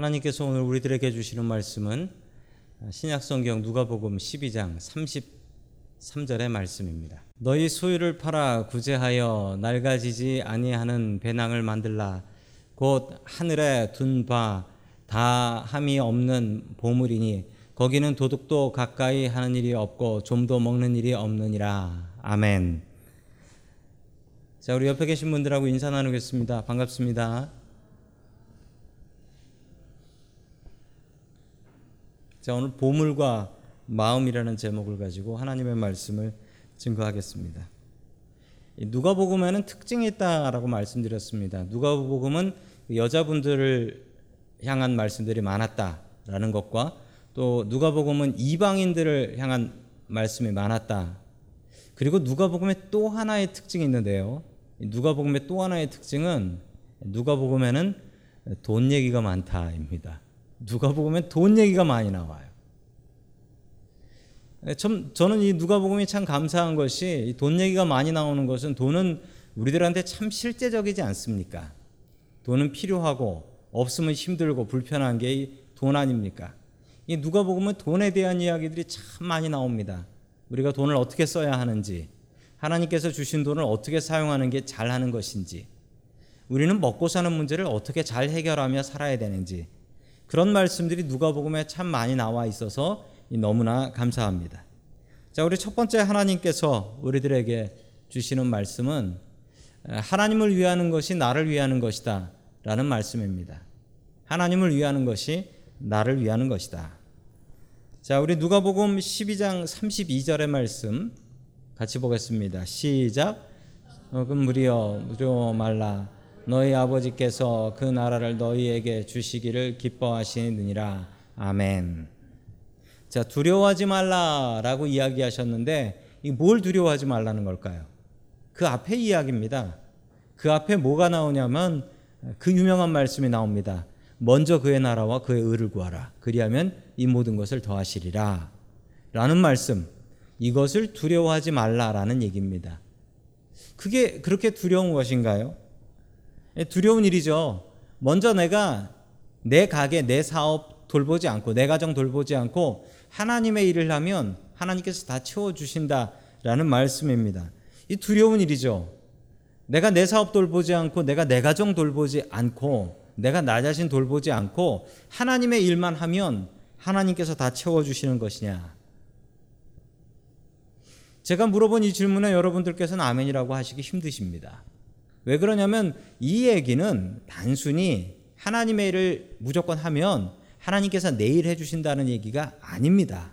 하나님께서 오늘 우리들에게 주시는 말씀은 신약성경 누가복음 12장 33절의 말씀입니다. 너희 소유를 팔아 구제하여 낡아지지 아니하는 배낭을 만들라 곧 하늘에 둔 바 다 함이 없는 보물이니 거기는 도둑도 가까이 하는 일이 없고 좀도 먹는 일이 없느니라. 아멘. 자, 우리 옆에 계신 분들하고 인사 나누겠습니다. 반갑습니다. 자, 오늘 보물과 마음이라는 제목을 가지고 하나님의 말씀을 증거하겠습니다. 누가복음에는 특징이 있다라고 말씀드렸습니다. 누가복음은 여자분들을 향한 말씀들이 많았다라는 것과 또 누가복음은 이방인들을 향한 말씀이 많았다. 그리고 누가복음의 또 하나의 특징이 있는데요. 누가복음의 또 하나의 특징은 누가복음에는 돈 얘기가 많다입니다. 누가복음엔 돈 얘기가 많이 나와요. 참 저는 이 누가복음이 참 감사한 것이 돈 얘기가 많이 나오는 것은 돈은 우리들한테 참 실제적이지 않습니까? 돈은 필요하고 없으면 힘들고 불편한 게 돈 아닙니까? 이 누가복음은 돈에 대한 이야기들이 참 많이 나옵니다. 우리가 돈을 어떻게 써야 하는지, 하나님께서 주신 돈을 어떻게 사용하는 게 잘하는 것인지, 우리는 먹고 사는 문제를 어떻게 잘 해결하며 살아야 되는지, 그런 말씀들이 누가복음에 참 많이 나와 있어서 너무나 감사합니다. 자, 우리 첫 번째 하나님께서 우리들에게 주시는 말씀은 하나님을 위하는 것이 나를 위하는 것이다. 라는 말씀입니다. 하나님을 위하는 것이 나를 위하는 것이다. 자, 우리 누가복음 12장 32절의 말씀 같이 보겠습니다. 시작. 금무리여 무려 말라 너희 아버지께서 그 나라를 너희에게 주시기를 기뻐하시느니라. 아멘. 자, 두려워하지 말라라고 이야기하셨는데 이 뭘 두려워하지 말라는 걸까요? 그 앞에 이야기입니다. 그 앞에 뭐가 나오냐면 그 유명한 말씀이 나옵니다. 먼저 그의 나라와 그의 의를 구하라. 그리하면 이 모든 것을 더하시리라. 라는 말씀. 이것을 두려워하지 말라라는 얘기입니다. 그게 그렇게 두려운 것인가요? 예, 두려운 일이죠. 먼저 내가 내 가게, 내 사업 돌보지 않고, 내 가정 돌보지 않고, 하나님의 일을 하면 하나님께서 다 채워 주신다라는 말씀입니다. 이 두려운 일이죠. 내가 내 사업 돌보지 않고, 내가 내 가정 돌보지 않고, 내가 나 자신 돌보지 않고, 하나님의 일만 하면 하나님께서 다 채워 주시는 것이냐. 제가 물어본 이 질문에 여러분들께서는 아멘이라고 하시기 힘드십니다. 왜 그러냐면 이 얘기는 단순히 하나님의 일을 무조건 하면 하나님께서 내일 해주신다는 얘기가 아닙니다.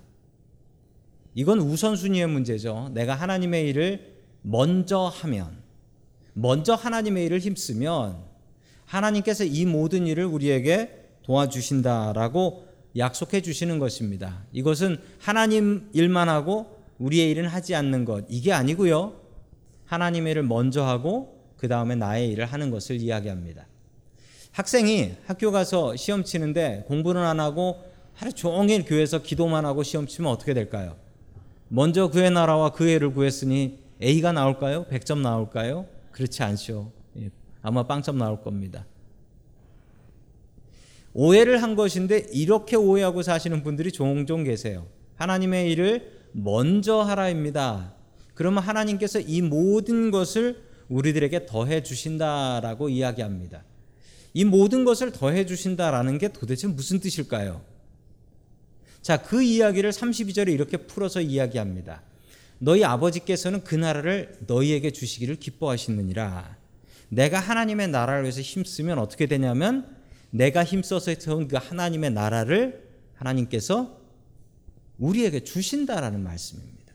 이건 우선순위의 문제죠. 내가 하나님의 일을 먼저 하면, 먼저 하나님의 일을 힘쓰면 하나님께서 이 모든 일을 우리에게 도와주신다라고 약속해 주시는 것입니다. 이것은 하나님 일만 하고 우리의 일은 하지 않는 것. 이게 아니고요. 하나님의 일을 먼저 하고 그 다음에 나의 일을 하는 것을 이야기합니다. 학생이 학교 가서 시험 치는데 공부는 안 하고 하루 종일 교회에서 기도만 하고 시험 치면 어떻게 될까요? 먼저 그의 나라와 그의 일을 구했으니 A가 나올까요? 100점 나올까요? 그렇지 않죠. 아마 빵점 나올 겁니다. 오해를 한 것인데 이렇게 오해하고 사시는 분들이 종종 계세요. 하나님의 일을 먼저 하라입니다. 그러면 하나님께서 이 모든 것을 우리들에게 더해 주신다라고 이야기합니다. 이 모든 것을 더해 주신다라는 게 도대체 무슨 뜻일까요? 자, 그 이야기를 32절에 이렇게 풀어서 이야기합니다. 너희 아버지께서는 그 나라를 너희에게 주시기를 기뻐하시느니라. 내가 하나님의 나라를 위해서 힘쓰면 어떻게 되냐면 내가 힘써서 세운 그 하나님의 나라를 하나님께서 우리에게 주신다라는 말씀입니다.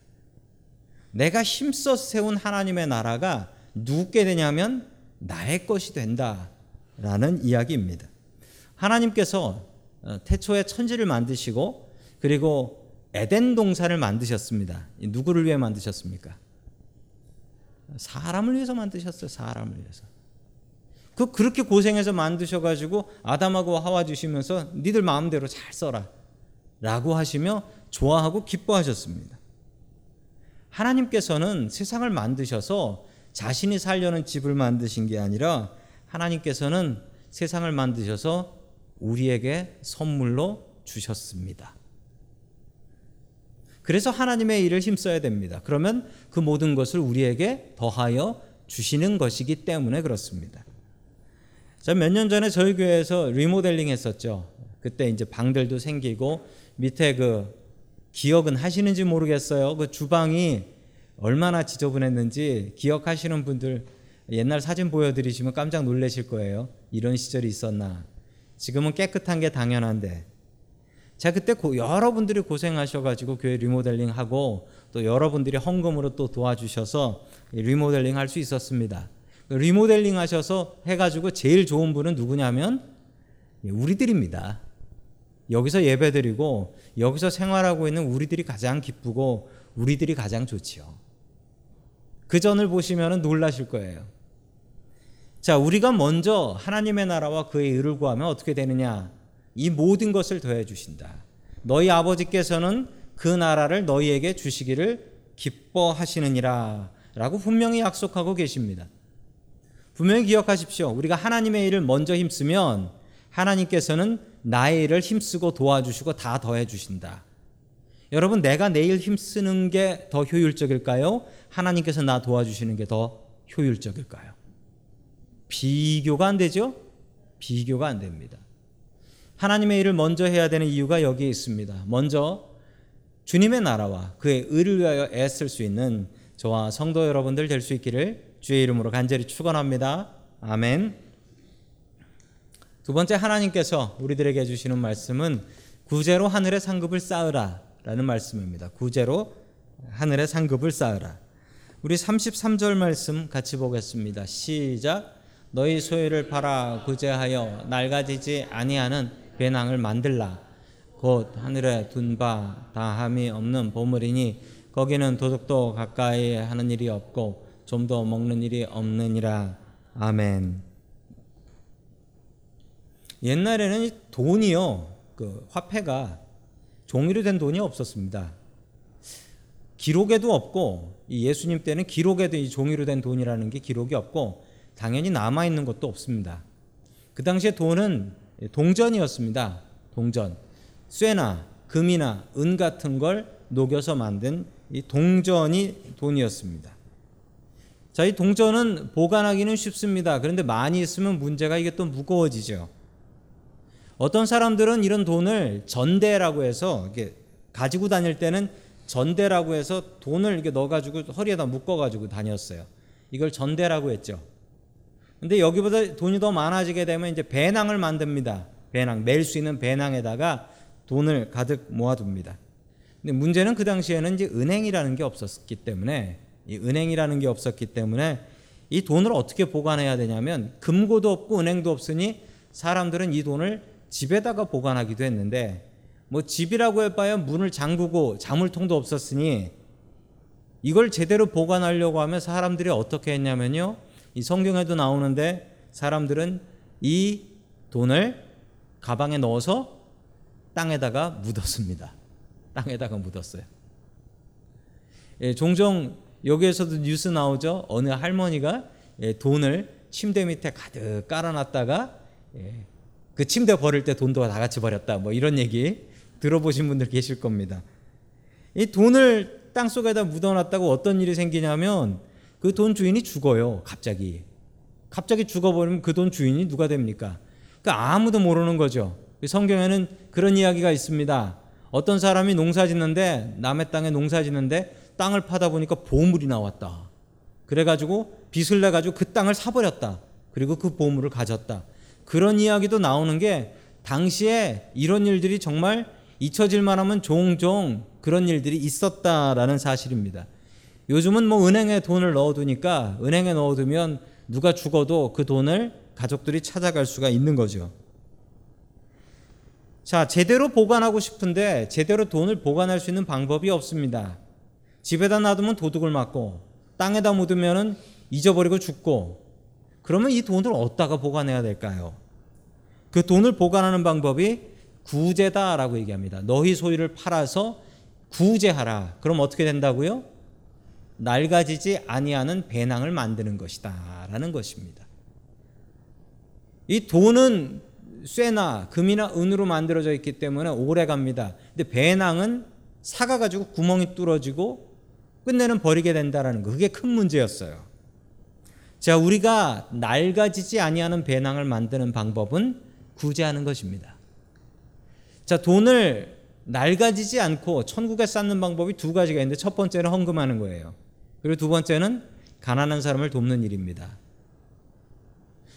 내가 힘써 세운 하나님의 나라가 누구게 되냐면 나의 것이 된다라는 이야기입니다. 하나님께서 태초에 천지를 만드시고 그리고 에덴 동산을 만드셨습니다. 누구를 위해 만드셨습니까? 사람을 위해서 만드셨어요. 사람을 위해서. 그 그렇게 고생해서 만드셔 가지고 아담하고 하와 주시면서 니들 마음대로 잘 써라. 라고 하시며 좋아하고 기뻐하셨습니다. 하나님께서는 세상을 만드셔서 자신이 살려는 집을 만드신 게 아니라 하나님께서는 세상을 만드셔서 우리에게 선물로 주셨습니다. 그래서 하나님의 일을 힘써야 됩니다. 그러면 그 모든 것을 우리에게 더하여 주시는 것이기 때문에 그렇습니다. 자, 몇 년 전에 저희 교회에서 리모델링 했었죠. 그때 이제 방들도 생기고 밑에 그 기억은 하시는지 모르겠어요. 그 주방이 얼마나 지저분했는지 기억하시는 분들 옛날 사진 보여드리시면 깜짝 놀라실 거예요. 이런 시절이 있었나. 지금은 깨끗한 게 당연한데. 제가 그때 고, 여러분들이 고생하셔가지고 교회 리모델링 하고 또 여러분들이 헌금으로 또 도와주셔서 리모델링 할 수 있었습니다. 그 리모델링 하셔서 해가지고 제일 좋은 분은 누구냐면 우리들입니다. 여기서 예배드리고 여기서 생활하고 있는 우리들이 가장 기쁘고 우리들이 가장 좋지요. 그 전을 보시면 놀라실 거예요. 자, 우리가 먼저 하나님의 나라와 그의 의를 구하면 어떻게 되느냐? 이 모든 것을 더해 주신다. 너희 아버지께서는 그 나라를 너희에게 주시기를 기뻐하시느니라. 라고 분명히 약속하고 계십니다. 분명히 기억하십시오. 우리가 하나님의 일을 먼저 힘쓰면 하나님께서는 나의 일을 힘쓰고 도와주시고 다 더해 주신다. 여러분, 내가 내일 힘쓰는 게 더 효율적일까요? 하나님께서 나 도와주시는 게 더 효율적일까요? 비교가 안 되죠? 비교가 안 됩니다. 하나님의 일을 먼저 해야 되는 이유가 여기에 있습니다. 먼저 주님의 나라와 그의 의를 위하여 애쓸 수 있는 저와 성도 여러분들 될 수 있기를 주의 이름으로 간절히 축원합니다. 아멘. 두 번째 하나님께서 우리들에게 해주시는 말씀은 구제로 하늘의 상급을 쌓으라 라는 말씀입니다. 구제로 하늘의 상급을 쌓으라. 우리 33절 말씀 같이 보겠습니다. 시작. 너희 소유를 팔아 구제하여 낡아지지 아니하는 배낭을 만들라. 곧 하늘에 둔 바 다함이 없는 보물이니 거기는 도둑도 가까이 하는 일이 없고 좀도 먹는 일이 없느니라. 아멘. 옛날에는 돈이요, 그 화폐가 종이로 된 돈이 없었습니다. 기록에도 없고 예수님 때는 기록에도 이 종이로 된 돈이라는 게 기록이 없고 당연히 남아 있는 것도 없습니다. 그 당시에 돈은 동전이었습니다. 동전. 쇠나 금이나 은 같은 걸 녹여서 만든 이 동전이 돈이었습니다. 자, 이 동전은 보관하기는 쉽습니다. 그런데 많이 있으면 문제가 이게 또 무거워지죠. 어떤 사람들은 이런 돈을 전대라고 해서 이게 가지고 다닐 때는 전대라고 해서 돈을 이렇게 넣어가지고 허리에다 묶어가지고 다녔어요. 이걸 전대라고 했죠. 근데 여기보다 돈이 더 많아지게 되면 이제 배낭을 만듭니다. 배낭, 멜 수 있는 배낭에다가 돈을 가득 모아둡니다. 근데 문제는 그 당시에는 이제 은행이라는 게 없었기 때문에 이 은행이라는 게 없었기 때문에 이 돈을 어떻게 보관해야 되냐면 금고도 없고 은행도 없으니 사람들은 이 돈을 집에다가 보관하기도 했는데 뭐 집이라고 해봐야 문을 잠그고 자물통도 없었으니 이걸 제대로 보관하려고 하면 사람들이 어떻게 했냐면요. 이 성경에도 나오는데 사람들은 이 돈을 가방에 넣어서 땅에다가 묻었습니다. 땅에다가 묻었어요. 예, 종종 여기에서도 뉴스 나오죠. 어느 할머니가 예, 돈을 침대 밑에 가득 깔아놨다가 예, 그 침대 버릴 때 돈도 다 같이 버렸다. 뭐 이런 얘기 들어보신 분들 계실 겁니다. 이 돈을 땅 속에다 묻어놨다고 어떤 일이 생기냐면 그 돈 주인이 죽어요. 갑자기. 갑자기 죽어버리면 그 돈 주인이 누가 됩니까? 그러니까 아무도 모르는 거죠. 성경에는 그런 이야기가 있습니다. 어떤 사람이 농사 짓는데 남의 땅에 농사 짓는데 땅을 파다 보니까 보물이 나왔다. 그래가지고 빚을 내가지고 그 땅을 사버렸다. 그리고 그 보물을 가졌다. 그런 이야기도 나오는 게 당시에 이런 일들이 정말 잊혀질 만 하면 종종 그런 일들이 있었다라는 사실입니다. 요즘은 뭐 은행에 돈을 넣어두니까 은행에 넣어두면 누가 죽어도 그 돈을 가족들이 찾아갈 수가 있는 거죠. 자, 제대로 보관하고 싶은데 제대로 돈을 보관할 수 있는 방법이 없습니다. 집에다 놔두면 도둑을 맞고 땅에다 묻으면 잊어버리고 죽고 그러면 이 돈을 어디다가 보관해야 될까요? 그 돈을 보관하는 방법이 구제다라고 얘기합니다. 너희 소유를 팔아서 구제하라. 그럼 어떻게 된다고요? 낡아지지 아니하는 배낭을 만드는 것이다라는 것입니다. 이 돈은 쇠나 금이나 은으로 만들어져 있기 때문에 오래 갑니다. 근데 배낭은 사가 가지고 구멍이 뚫어지고 끝내는 버리게 된다라는 거. 그게 큰 문제였어요. 자, 우리가 낡아지지 아니하는 배낭을 만드는 방법은 구제하는 것입니다. 자, 돈을 낡아지지 않고 천국에 쌓는 방법이 두 가지가 있는데 첫 번째는 헌금하는 거예요. 그리고 두 번째는 가난한 사람을 돕는 일입니다.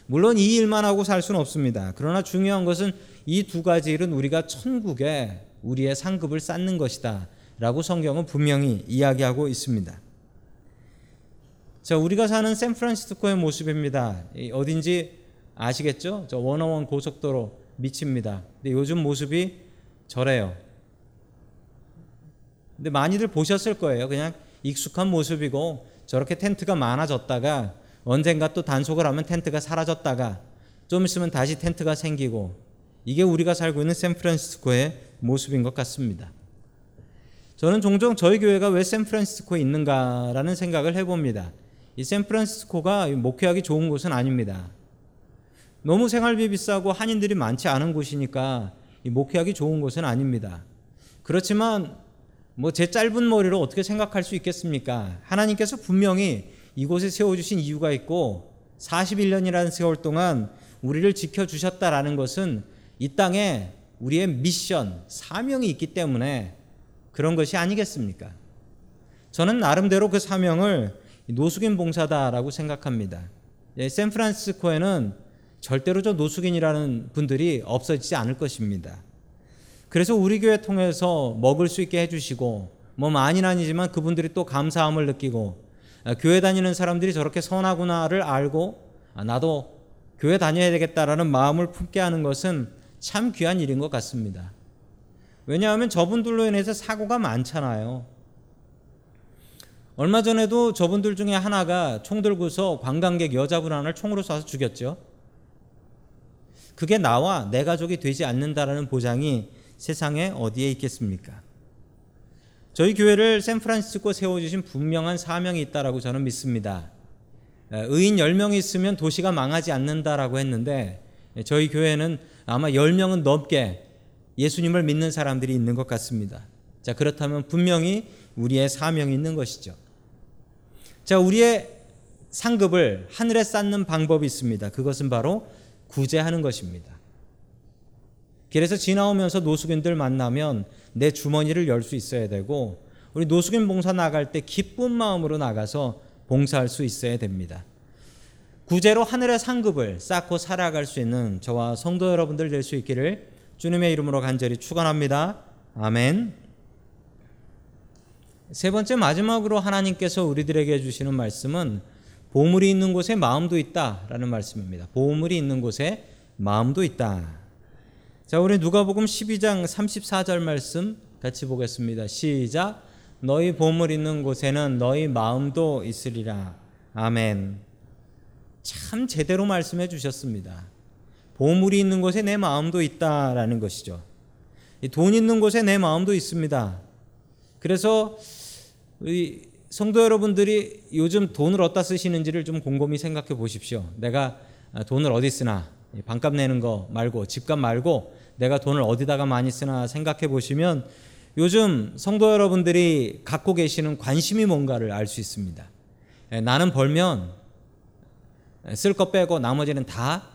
물론 이 일만 하고 살 수는 없습니다. 그러나 중요한 것은 이 두 가지 일은 우리가 천국에 우리의 상급을 쌓는 것이다. 라고 성경은 분명히 이야기하고 있습니다. 자, 우리가 사는 샌프란시스코의 모습입니다. 어딘지 아시겠죠? 저 원어원 고속도로 밑입니다. 근데 요즘 모습이 저래요. 근데 많이들 보셨을 거예요. 그냥 익숙한 모습이고 저렇게 텐트가 많아졌다가 언젠가 또 단속을 하면 텐트가 사라졌다가 좀 있으면 다시 텐트가 생기고 이게 우리가 살고 있는 샌프란시스코의 모습인 것 같습니다. 저는 종종 저희 교회가 왜 샌프란시스코에 있는가라는 생각을 해봅니다. 이 샌프란시스코가 목회하기 좋은 곳은 아닙니다. 너무 생활비 비싸고 한인들이 많지 않은 곳이니까 목회하기 좋은 곳은 아닙니다. 그렇지만 뭐 제 짧은 머리로 어떻게 생각할 수 있겠습니까? 하나님께서 분명히 이곳에 세워주신 이유가 있고 41년이라는 세월 동안 우리를 지켜주셨다라는 것은 이 땅에 우리의 미션, 사명이 있기 때문에 그런 것이 아니겠습니까? 저는 나름대로 그 사명을 노숙인 봉사다라고 생각합니다. 예, 샌프란시스코에는 절대로 저 노숙인이라는 분들이 없어지지 않을 것입니다. 그래서 우리 교회 통해서 먹을 수 있게 해주시고 뭐 많이는 아니지만 그분들이 또 감사함을 느끼고 아, 교회 다니는 사람들이 저렇게 선하구나를 알고 아, 나도 교회 다녀야 되겠다라는 마음을 품게 하는 것은 참 귀한 일인 것 같습니다. 왜냐하면 저분들로 인해서 사고가 많잖아요. 얼마 전에도 저분들 중에 하나가 총 들고서 관광객 여자분 하나를 총으로 쏴서 죽였죠. 그게 나와 내 가족이 되지 않는다라는 보장이 세상에 어디에 있겠습니까? 저희 교회를 샌프란시스코 세워주신 분명한 사명이 있다라고 저는 믿습니다. 의인 10명이 있으면 도시가 망하지 않는다라고 했는데 저희 교회는 아마 10명은 넘게 예수님을 믿는 사람들이 있는 것 같습니다. 자, 그렇다면 분명히 우리의 사명이 있는 것이죠. 자, 우리의 상급을 하늘에 쌓는 방법이 있습니다. 그것은 바로 구제하는 것입니다. 길에서 지나오면서 노숙인들 만나면 내 주머니를 열 수 있어야 되고 우리 노숙인 봉사 나갈 때 기쁜 마음으로 나가서 봉사할 수 있어야 됩니다. 구제로 하늘의 상급을 쌓고 살아갈 수 있는 저와 성도 여러분들 될 수 있기를 주님의 이름으로 간절히 축원합니다. 아멘. 세 번째 마지막으로 하나님께서 우리들에게 주시는 말씀은 보물이 있는 곳에 마음도 있다라는 말씀입니다. 보물이 있는 곳에 마음도 있다. 자, 우리 누가복음 12장 34절 말씀 같이 보겠습니다. 시작. 너희 보물 있는 곳에는 너희 마음도 있으리라. 아멘. 참 제대로 말씀해 주셨습니다. 보물이 있는 곳에 내 마음도 있다라는 것이죠. 돈 있는 곳에 내 마음도 있습니다. 그래서 우리 성도 여러분들이 요즘 돈을 어디다 쓰시는지를 좀 곰곰이 생각해 보십시오. 내가 돈을 어디 쓰나 반값 내는 거 말고 집값 말고 내가 돈을 어디다가 많이 쓰나 생각해 보시면 요즘 성도 여러분들이 갖고 계시는 관심이 뭔가를 알 수 있습니다. 나는 벌면 쓸거 빼고 나머지는 다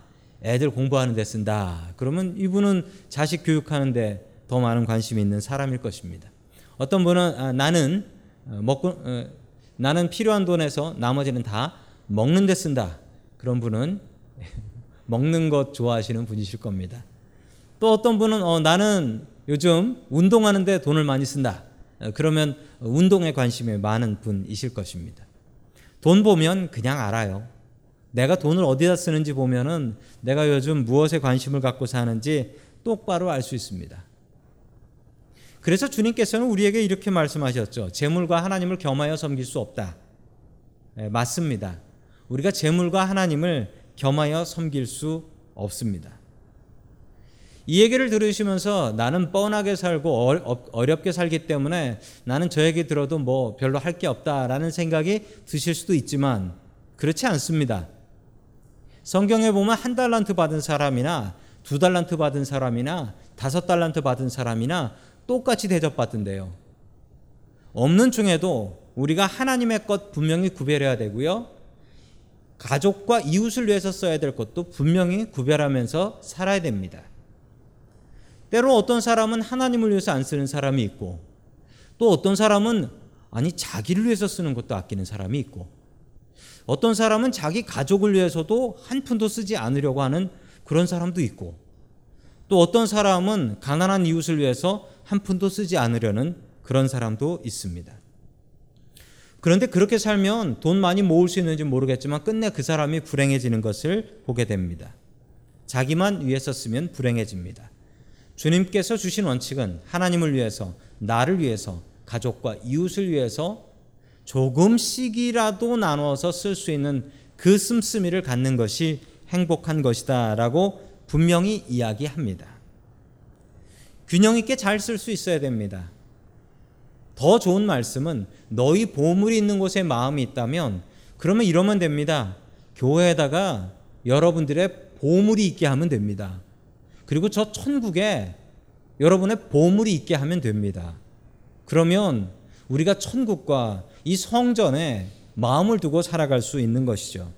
애들 공부하는 데 쓴다. 그러면 이분은 자식 교육하는 데 더 많은 관심이 있는 사람일 것입니다. 어떤 분은 아, 나는 어, 먹고 어, 나는 필요한 돈에서 나머지는 다 먹는 데 쓴다. 그런 분은 먹는 것 좋아하시는 분이실 겁니다. 또 어떤 분은 어, 나는 요즘 운동하는데 돈을 많이 쓴다. 어, 그러면 운동에 관심이 많은 분이실 것입니다. 돈 보면 그냥 알아요. 내가 돈을 어디다 쓰는지 보면은 내가 요즘 무엇에 관심을 갖고 사는지 똑바로 알 수 있습니다. 그래서 주님께서는 우리에게 이렇게 말씀하셨죠. 재물과 하나님을 겸하여 섬길 수 없다. 네, 맞습니다. 우리가 재물과 하나님을 겸하여 섬길 수 없습니다. 이 얘기를 들으시면서 나는 뻔하게 살고 어렵게 살기 때문에 나는 저 얘기 들어도 뭐 별로 할 게 없다라는 생각이 드실 수도 있지만 그렇지 않습니다. 성경에 보면 한 달란트 받은 사람이나 두 달란트 받은 사람이나 다섯 달란트 받은 사람이나 똑같이 대접받던데요. 없는 중에도 우리가 하나님의 것 분명히 구별해야 되고요. 가족과 이웃을 위해서 써야 될 것도 분명히 구별하면서 살아야 됩니다. 때로 어떤 사람은 하나님을 위해서 안 쓰는 사람이 있고 또 어떤 사람은 아니 자기를 위해서 쓰는 것도 아끼는 사람이 있고 어떤 사람은 자기 가족을 위해서도 한 푼도 쓰지 않으려고 하는 그런 사람도 있고 또 어떤 사람은 가난한 이웃을 위해서 한 푼도 쓰지 않으려는 그런 사람도 있습니다. 그런데 그렇게 살면 돈 많이 모을 수 있는지 모르겠지만 끝내 그 사람이 불행해지는 것을 보게 됩니다. 자기만 위해서 쓰면 불행해집니다. 주님께서 주신 원칙은 하나님을 위해서, 나를 위해서, 가족과 이웃을 위해서 조금씩이라도 나눠서 쓸 수 있는 그 씀씀이를 갖는 것이 행복한 것이다라고 분명히 이야기합니다. 균형 있게 잘 쓸 수 있어야 됩니다. 더 좋은 말씀은 너희 보물이 있는 곳에 마음이 있다면 그러면 이러면 됩니다. 교회에다가 여러분들의 보물이 있게 하면 됩니다. 그리고 저 천국에 여러분의 보물이 있게 하면 됩니다. 그러면 우리가 천국과 이 성전에 마음을 두고 살아갈 수 있는 것이죠.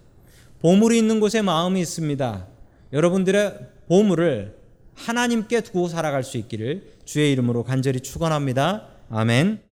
보물이 있는 곳에 마음이 있습니다. 여러분들의 보물을 하나님께 두고 살아갈 수 있기를 주의 이름으로 간절히 축원합니다. 아멘.